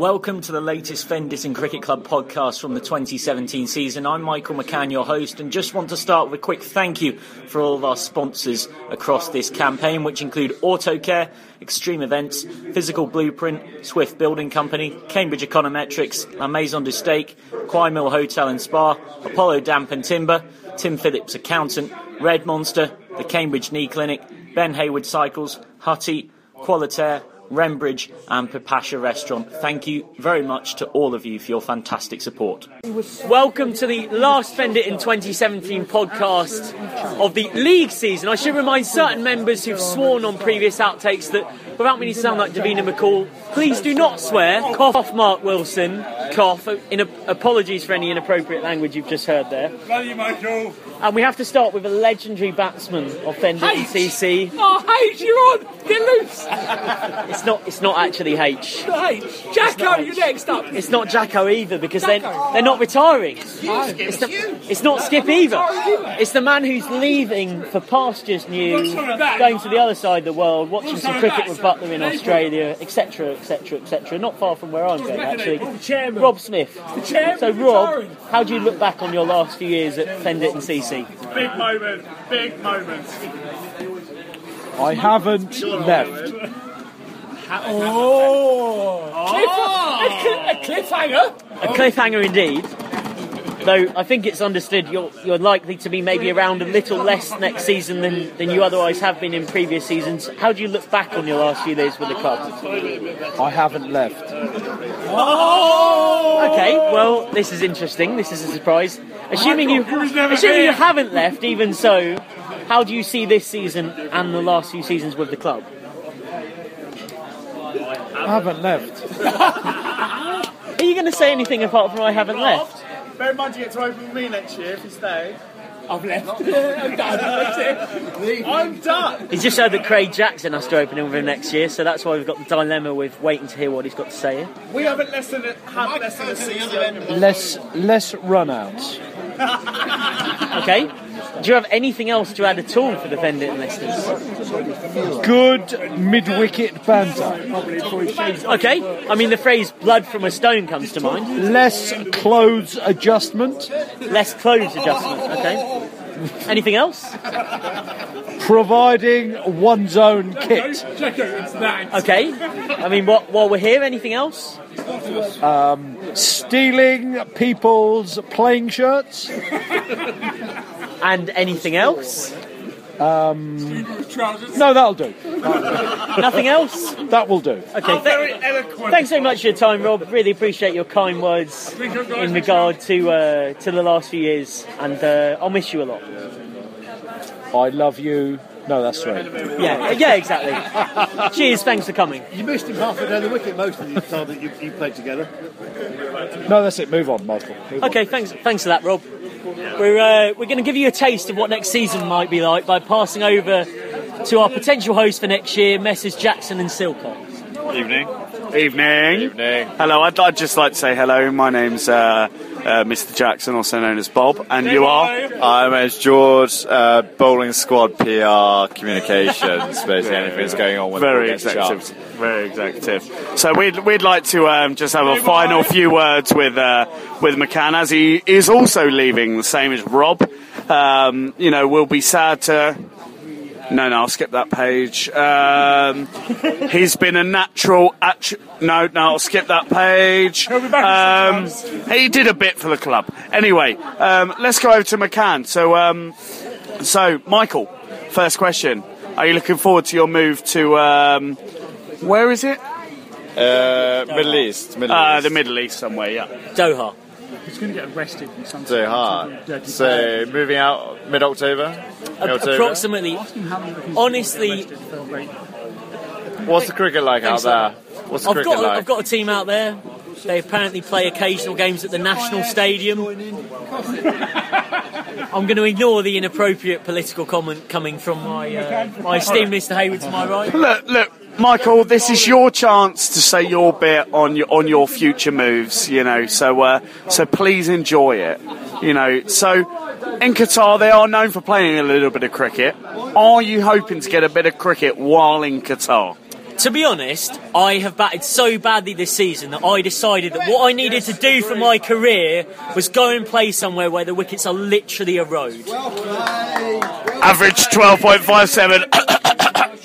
Welcome to the latest Fenditton Cricket Club podcast from the 2017 season. I'm Michael McCann, your host, and just want to start with a quick thank you for all of our sponsors across this campaign, which include AutoCare, Extreme Events, Physical Blueprint, Swift Building Company, Cambridge Econometrics, La Maison du Steak, Quy Mill Hotel and Spa, Apollo Damp and Timber, Tim Phillips Accountant, Red Monster, the Cambridge Knee Clinic, Ben Hayward Cycles, Hutty, Qualitaire, Rembridge and Papasha Restaurant. Thank you very much to all of you for your fantastic support. Welcome to the last Fenditton 2017 podcast of the league season. I should remind certain members who've sworn on previous outtakes that without meaning to sound like Davina McCall, please do not swear. Cough, off Mark Wilson. Cough. In, apologies for any inappropriate language you've just heard there. Love you, Michael. And we have to start with a legendary batsman of Fenditton CC. Oh, H, you're on. Get loose. It's not. It's not actually H. H. Jacko, you're next up. It's not Jacko either because they're they're not retiring. It's, the, it's not Skip either. It's the man who's leaving for pastures new, going to the other side of the world, watching some cricket with Butler in Australia, etc., etc., etc. Not far from where I'm going actually. Rob Smith. So Rob, how do you look back on your last few years at Fenditton CC? Big moment. Big moment. I haven't left. Oh. oh. A, cliffhanger. Oh. A cliffhanger indeed. Though I think it's understood you're, you're likely to be maybe around a little less next season than, than you otherwise have been in previous seasons. How do you look back on your last few days with the club? I haven't left. Oh! Okay, well, this is interesting. This is a surprise. Assuming you, assuming you haven't left, even so, how do you see this season and the last few seasons with the club? I haven't left. Are you going to say anything apart from I haven't left? Bear in mind you get to open with me next year if you stay. I've left. I'm done. I'm done. He's just said that Craig Jackson has to open in with him next year, so that's why we've got the dilemma with waiting to hear what he's got to say. We haven't less than a, had less than a 60 Less, less run outs. Okay. Do you have anything else to add at all for the Fendit listeners? Good mid wicket banter. Okay. I mean, the phrase blood from a stone comes to mind. Less clothes adjustment. Less clothes adjustment. Okay. Anything else? Providing one's own kit. Okay. I mean, what, while we're here, anything else? Um, stealing people's playing shirts. And anything else? Um, no, that'll do. Nothing else? That will do. Okay. Th- thanks so much for your time, Rob. Really appreciate your kind words in regard to uh, to the last few years, and uh, I'll miss you a lot. I love you. No, that's right. Yeah, yeah, exactly. Cheers. Thanks for coming. You missed him half a day the wicket most of the time that you, you played together. No, that's it. Move on, Michael. Move okay, on. thanks. Thanks for that, Rob. We're uh, we're going to give you a taste of what next season might be like by passing over to our potential host for next year, Messrs. Jackson and Silcock. Evening. Evening. Evening. Hello, I'd, I'd just like to say hello. My name's uh, uh, Mr. Jackson, also known as Bob, and you are. I'm as George, uh, bowling squad PR communications, basically anything that's going on with very the executive. chucked. Very executive. So we'd, we'd like to um, just have a final few words with uh, with McCann as he is also leaving, the same as Rob. Um, you know, we'll be sad to. No, no, I'll skip that page. Um, he's been a natural. Actu- no, no, I'll skip that page. Um, he did a bit for the club. Anyway, um, let's go over to McCann. So, um, so Michael, first question: Are you looking forward to your move to? Um, where is it? Uh, Middle East. Middle Uh, East. the Middle East somewhere. Yeah. Doha. He's going to get arrested in some So hard. So moving out mid October. Approximately. Honestly, What's the cricket like out Thanks, there? What's the I've cricket got like? I've got a team out there. They apparently play occasional games at the National Stadium. I'm going to ignore the inappropriate political comment coming from my uh, my esteemed Mr. Hayward to my right. Look, look, Michael. This is your chance to say your bit on your on your future moves. You know, so uh, so please enjoy it. You know, so in Qatar they are known for playing a little bit of cricket. Are you hoping to get a bit of cricket while in Qatar? To be honest, I have batted so badly this season that I decided that what I needed to do for my career was go and play somewhere where the wickets are literally a road. Average 12.57.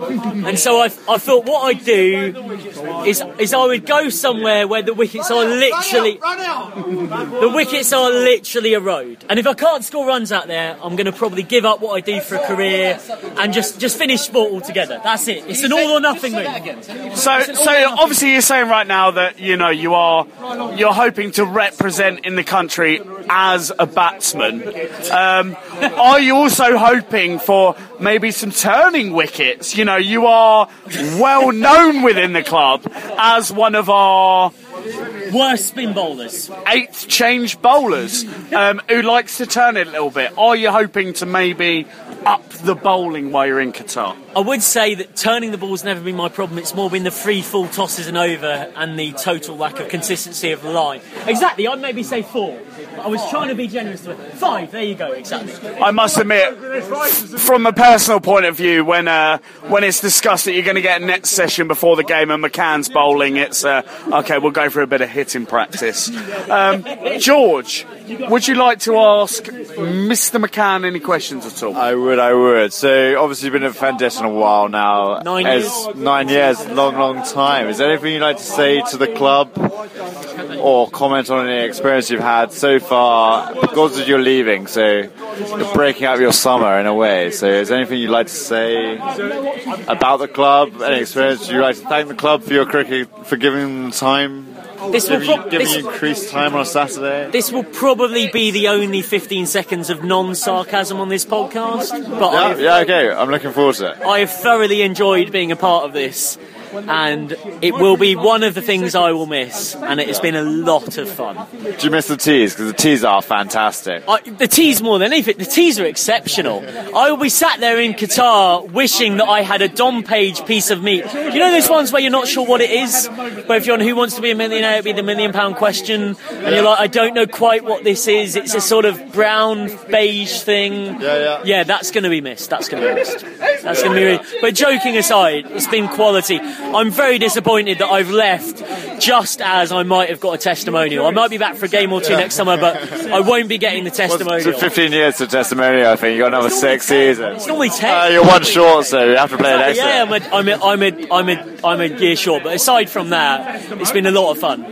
And so I, I thought what I'd do is, is I would go somewhere where the wickets are literally the wickets are literally a road. And if I can't score runs out there, I'm going to probably give up what I do for a career and just just finish sport altogether. That's it. It's an all or nothing move. So, so obviously you're saying right now that you know you are you're hoping to represent in the country as a batsman. Um, are you also hoping for maybe some turning wickets? You know, you are well known within the club as one of our Worst spin bowlers. eighth change bowlers um, who likes to turn it a little bit. Are you hoping to maybe up the bowling while you're in Qatar? I would say that turning the ball's never been my problem. It's more been the free full tosses and over and the total lack of consistency of the line. Exactly, I'd maybe say four. I was trying to be generous with it. Five, there you go, exactly. I must admit, from a personal point of view, when uh, when it's discussed that you're going to get a net session before the game and McCann's bowling, it's uh, okay. We'll go for a bit of hitting practice. Um, George, would you like to ask Mr. McCann any questions at all? I would, I would. So obviously you've been at Fenditton a while now. Nine As- years. Nine years, long, long time. Is there anything you'd like to say to the club or comment on any experience you've had so far? Because you're leaving, so you're breaking up your summer in a way. So is there anything you'd like to say about the club? Any experience you'd like to thank the club for your cricket, for giving them time? This will, you, giving this, you increased time on a Saturday? this will probably be the only 15 seconds of non-sarcasm on this podcast, but Yeah, yeah, okay. I'm looking forward to it. I have thoroughly enjoyed being a part of this. And it will be one of the things I will miss, and it has been a lot of fun. Do you miss the teas? Because the teas are fantastic. I, the teas more than anything. The teas are exceptional. I will be sat there in Qatar wishing that I had a Dom Page piece of meat. You know those ones where you're not sure what it is? Where if you're on Who Wants to Be a Millionaire, it'd be the million pound question, and you're like, I don't know quite what this is. It's a sort of brown beige thing. Yeah, yeah. Yeah, that's going to be missed. That's going to be missed. That's going to be. Really, but joking aside, it's been quality. I'm very disappointed that I've left just as I might have got a testimonial. I might be back for a game or two next summer, but I won't be getting the testimonial. 15 years to testimonial, I think. You've got another six seasons. It's normally ten. Uh, you're one short, so you have to play an extra. yeah, I'm a, I'm, a, I'm, a, I'm, a, I'm a year short, but aside from that, it's been a lot of fun.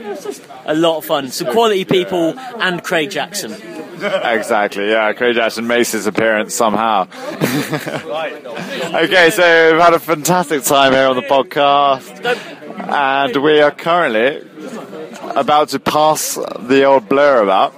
A lot of fun. Some quality people and Craig Jackson. Exactly, yeah. Craig Jackson makes his appearance somehow. okay, so we've had a fantastic time here on the podcast, and we are currently about to pass the old blur about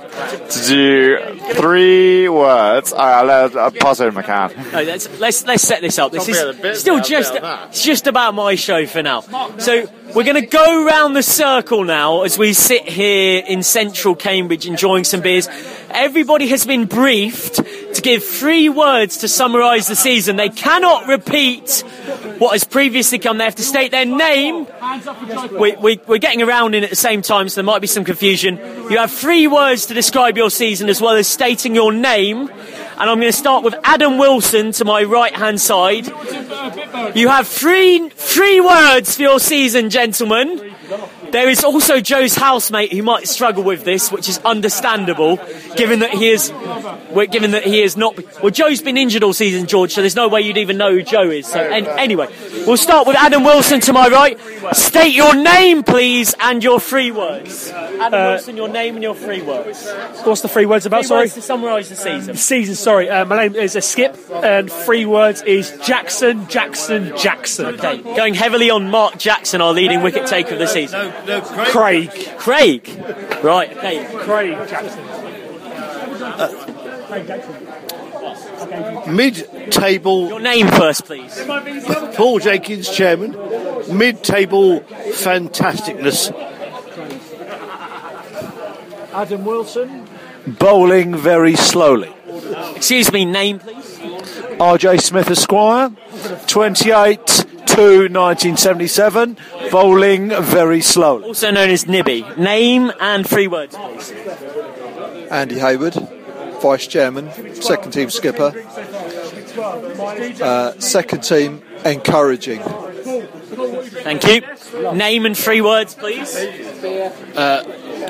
to do three words. All right, I'll, I'll uh, pass over to McCann. No, let's, let's let's set this up. This Don't be a bit is still just bit of that. it's just about my show for now. So we're going to go round the circle now as we sit here in central Cambridge enjoying some beers. Everybody has been briefed to give three words to summarise the season. They cannot repeat what has previously come. They have to state their name. We, we, we're getting around in at the same time, so there might be some confusion. You have three words to describe your season as well as stating your name. And I'm going to start with Adam Wilson to my right hand side. You have three three words for your season, gentlemen. There is also Joe's housemate who might struggle with this, which is understandable, given that he is, given that he is not. Well, Joe's been injured all season, George, so there's no way you'd even know who Joe is. So an- anyway, we'll start with Adam Wilson to my right. State your name, please, and your three words. Adam Wilson, your name and your three words. What's the three words about? Three Sorry. words to summarise the season. Season, sorry. Uh, my name is a Skip, and three words is Jackson, Jackson, Jackson. Okay, going heavily on Mark Jackson, our leading wicket taker of the season. No, no, Craig. Craig. Right, okay. Craig Jackson. Craig Jackson. Mid-table, Your name first, please. Paul Jenkins, chairman. Mid-table fantasticness. Adam Wilson. Bowling very slowly. Excuse me, name, please. RJ Smith Esquire, 28 to 1977. Bowling very slowly. Also known as Nibby. Name and three words, please. Andy Hayward, vice chairman, second team skipper. Uh, second team encouraging. Thank you. Name and three words, please.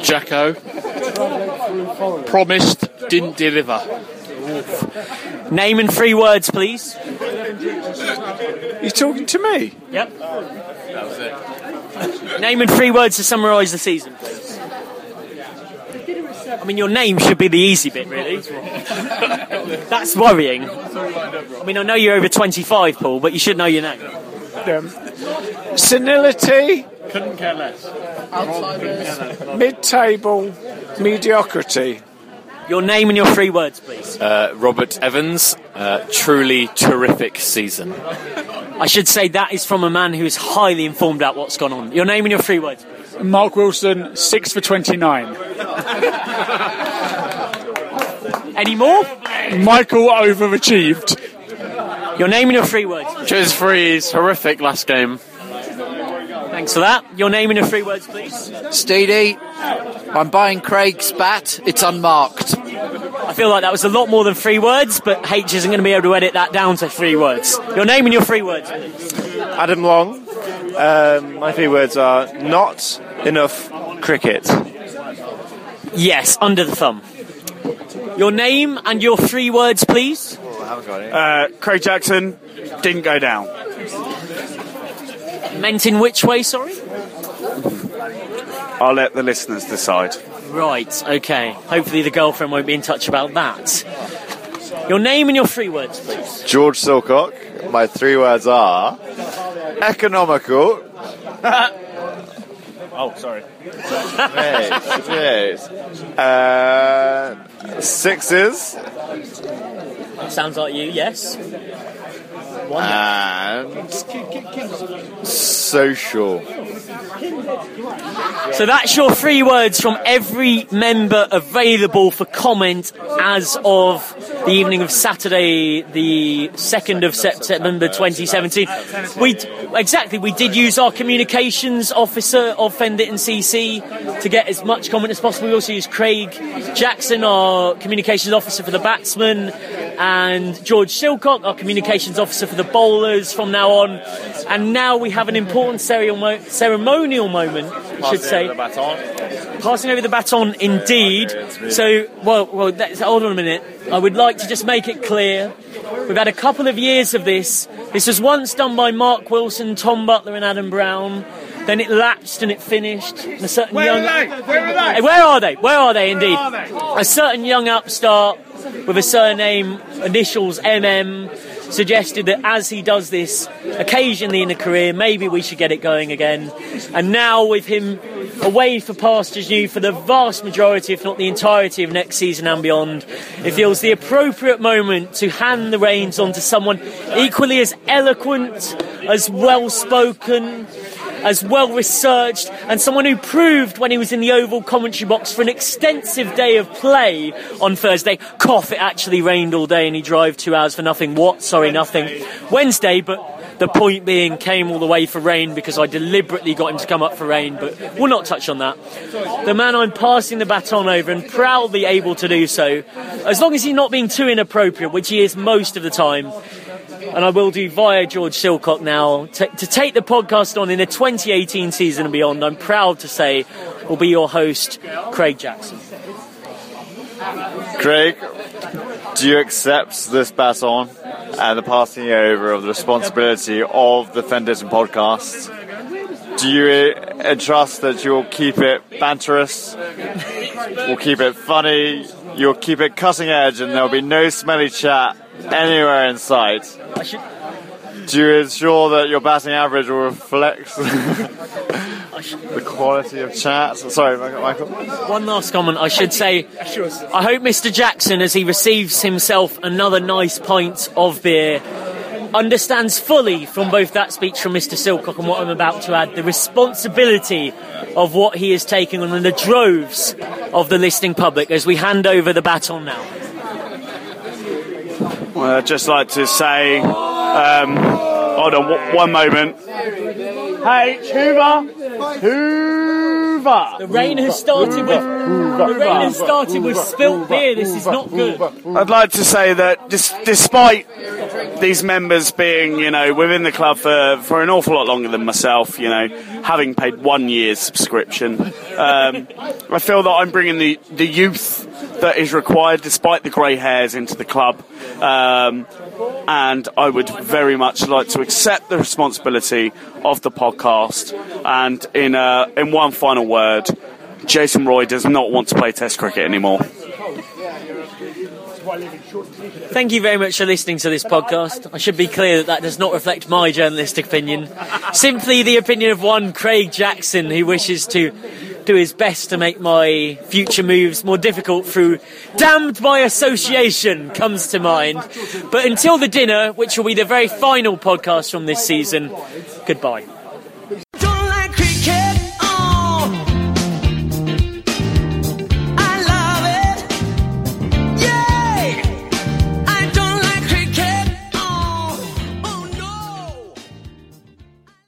Jacko. Promised, didn't deliver. Name and three words, please. You're talking to me? Yep. Name and three words to summarise the season, please. I mean, your name should be the easy bit, really. That's worrying. I mean, I know you're over 25, Paul, but you should know your name. Senility, Couldn't care less. mid-table, mediocrity. Your name and your three words, please. Uh, Robert Evans, uh, truly terrific season. I should say that is from a man who is highly informed about what's gone on. Your name and your three words. please. Mark Wilson, six for 29. Any more? Michael overachieved. Your name and your three words. please. Jez Freeze, horrific last game. Thanks for that. Your name and your three words, please. Steedy, I'm buying Craig's bat. It's unmarked. I feel like that was a lot more than three words, but H isn't going to be able to edit that down to three words. Your name and your three words. please. Adam Long. Um, my three words are not enough cricket. Yes, under the thumb. Your name and your three words, please. Uh, Craig Jackson didn't go down. Meant in which way, sorry? I'll let the listeners decide. Right, okay. Hopefully the girlfriend won't be in touch about that. Your name and your three words, please. George Silcock. My three words are economical. Oh, sorry. Wait, wait. Uh, sixes Sounds like you, yes. and social. So that's your three words from every member available for comment as of the evening of Saturday, the 2nd of September 2017. We exactly we did use our communications officer of Fenditton CC to get as much comment as possible. We also used Craig Jackson, our communications officer for the batsmen, and George Silcock, our communications officer for the bowlers from now on. And now we have an important ceremonial moment, I should say. Passing over the baton, indeed. So, well, well, that's, hold on a minute. I would like to just make it clear. We've had a couple of years of this. This was once done by Mark Wilson, Tom Butler, and Adam Brown. Then it lapsed and it finished. And a certain Where young, are they? Where are they? Where are they? Where are they indeed? are they? A certain young upstart with a surname, initials MM, suggested that as he does this occasionally in a career, maybe we should get it going again. And now, with him away for pastures new for the vast majority, if not the entirety of next season and beyond, it feels the appropriate moment to hand the reins on to someone equally as eloquent, as well spoken, as well researched, and someone who proved when he was in the Oval commentary box for an extensive day of play on Thursday. Cough, it actually rained all day and he drove two hours for nothing. What? Sorry, nothing. Wednesday, but the point being came all the way for rain because I deliberately got him to come up for rain, but we'll not touch on that. The man I'm passing the baton over and proudly able to do so, as long as he's not being too inappropriate, which he is most of the time, and I will do via George Silcock now to, to take the podcast on in the 2018 season and beyond. I'm proud to say will be your host, Craig Jackson. Craig, do you accept this baton and the passing over of the responsibility of the Fenditton podcast? Do you uh, entrust that you'll keep it banterous, we'll keep it funny, you'll keep it cutting edge, and there'll be no smelly chat anywhere in sight? I should, Do you ensure that your batting average will reflect the quality of chat? Sorry, Michael. one last comment. I should say, I hope Mr. Jackson, as he receives himself another nice pint of beer, understands fully from both that speech from Mr. Silcock and what I'm about to add the responsibility of what he is taking on and the droves of the listening public as we hand over the baton now. Well, I'd just like to say, um, hold on, w- one moment. Hey, Hoover, Hoover. The rain has started with the rain has started with spilt beer. This is not good. I'd like to say that dis- despite these members being, you know, within the club for, for an awful lot longer than myself, you know, having paid one year's subscription, um, I feel that I'm bringing the, the youth that is required, despite the grey hairs, into the club. Um, and I would very much like to accept the responsibility of the podcast. And in, uh, in one final word, Jason Roy does not want to play Test cricket anymore. Thank you very much for listening to this podcast. I should be clear that that does not reflect my journalistic opinion. Simply the opinion of one Craig Jackson who wishes to do his best to make my future moves more difficult through damned by association comes to mind. But until the dinner, which will be the very final podcast from this season, goodbye.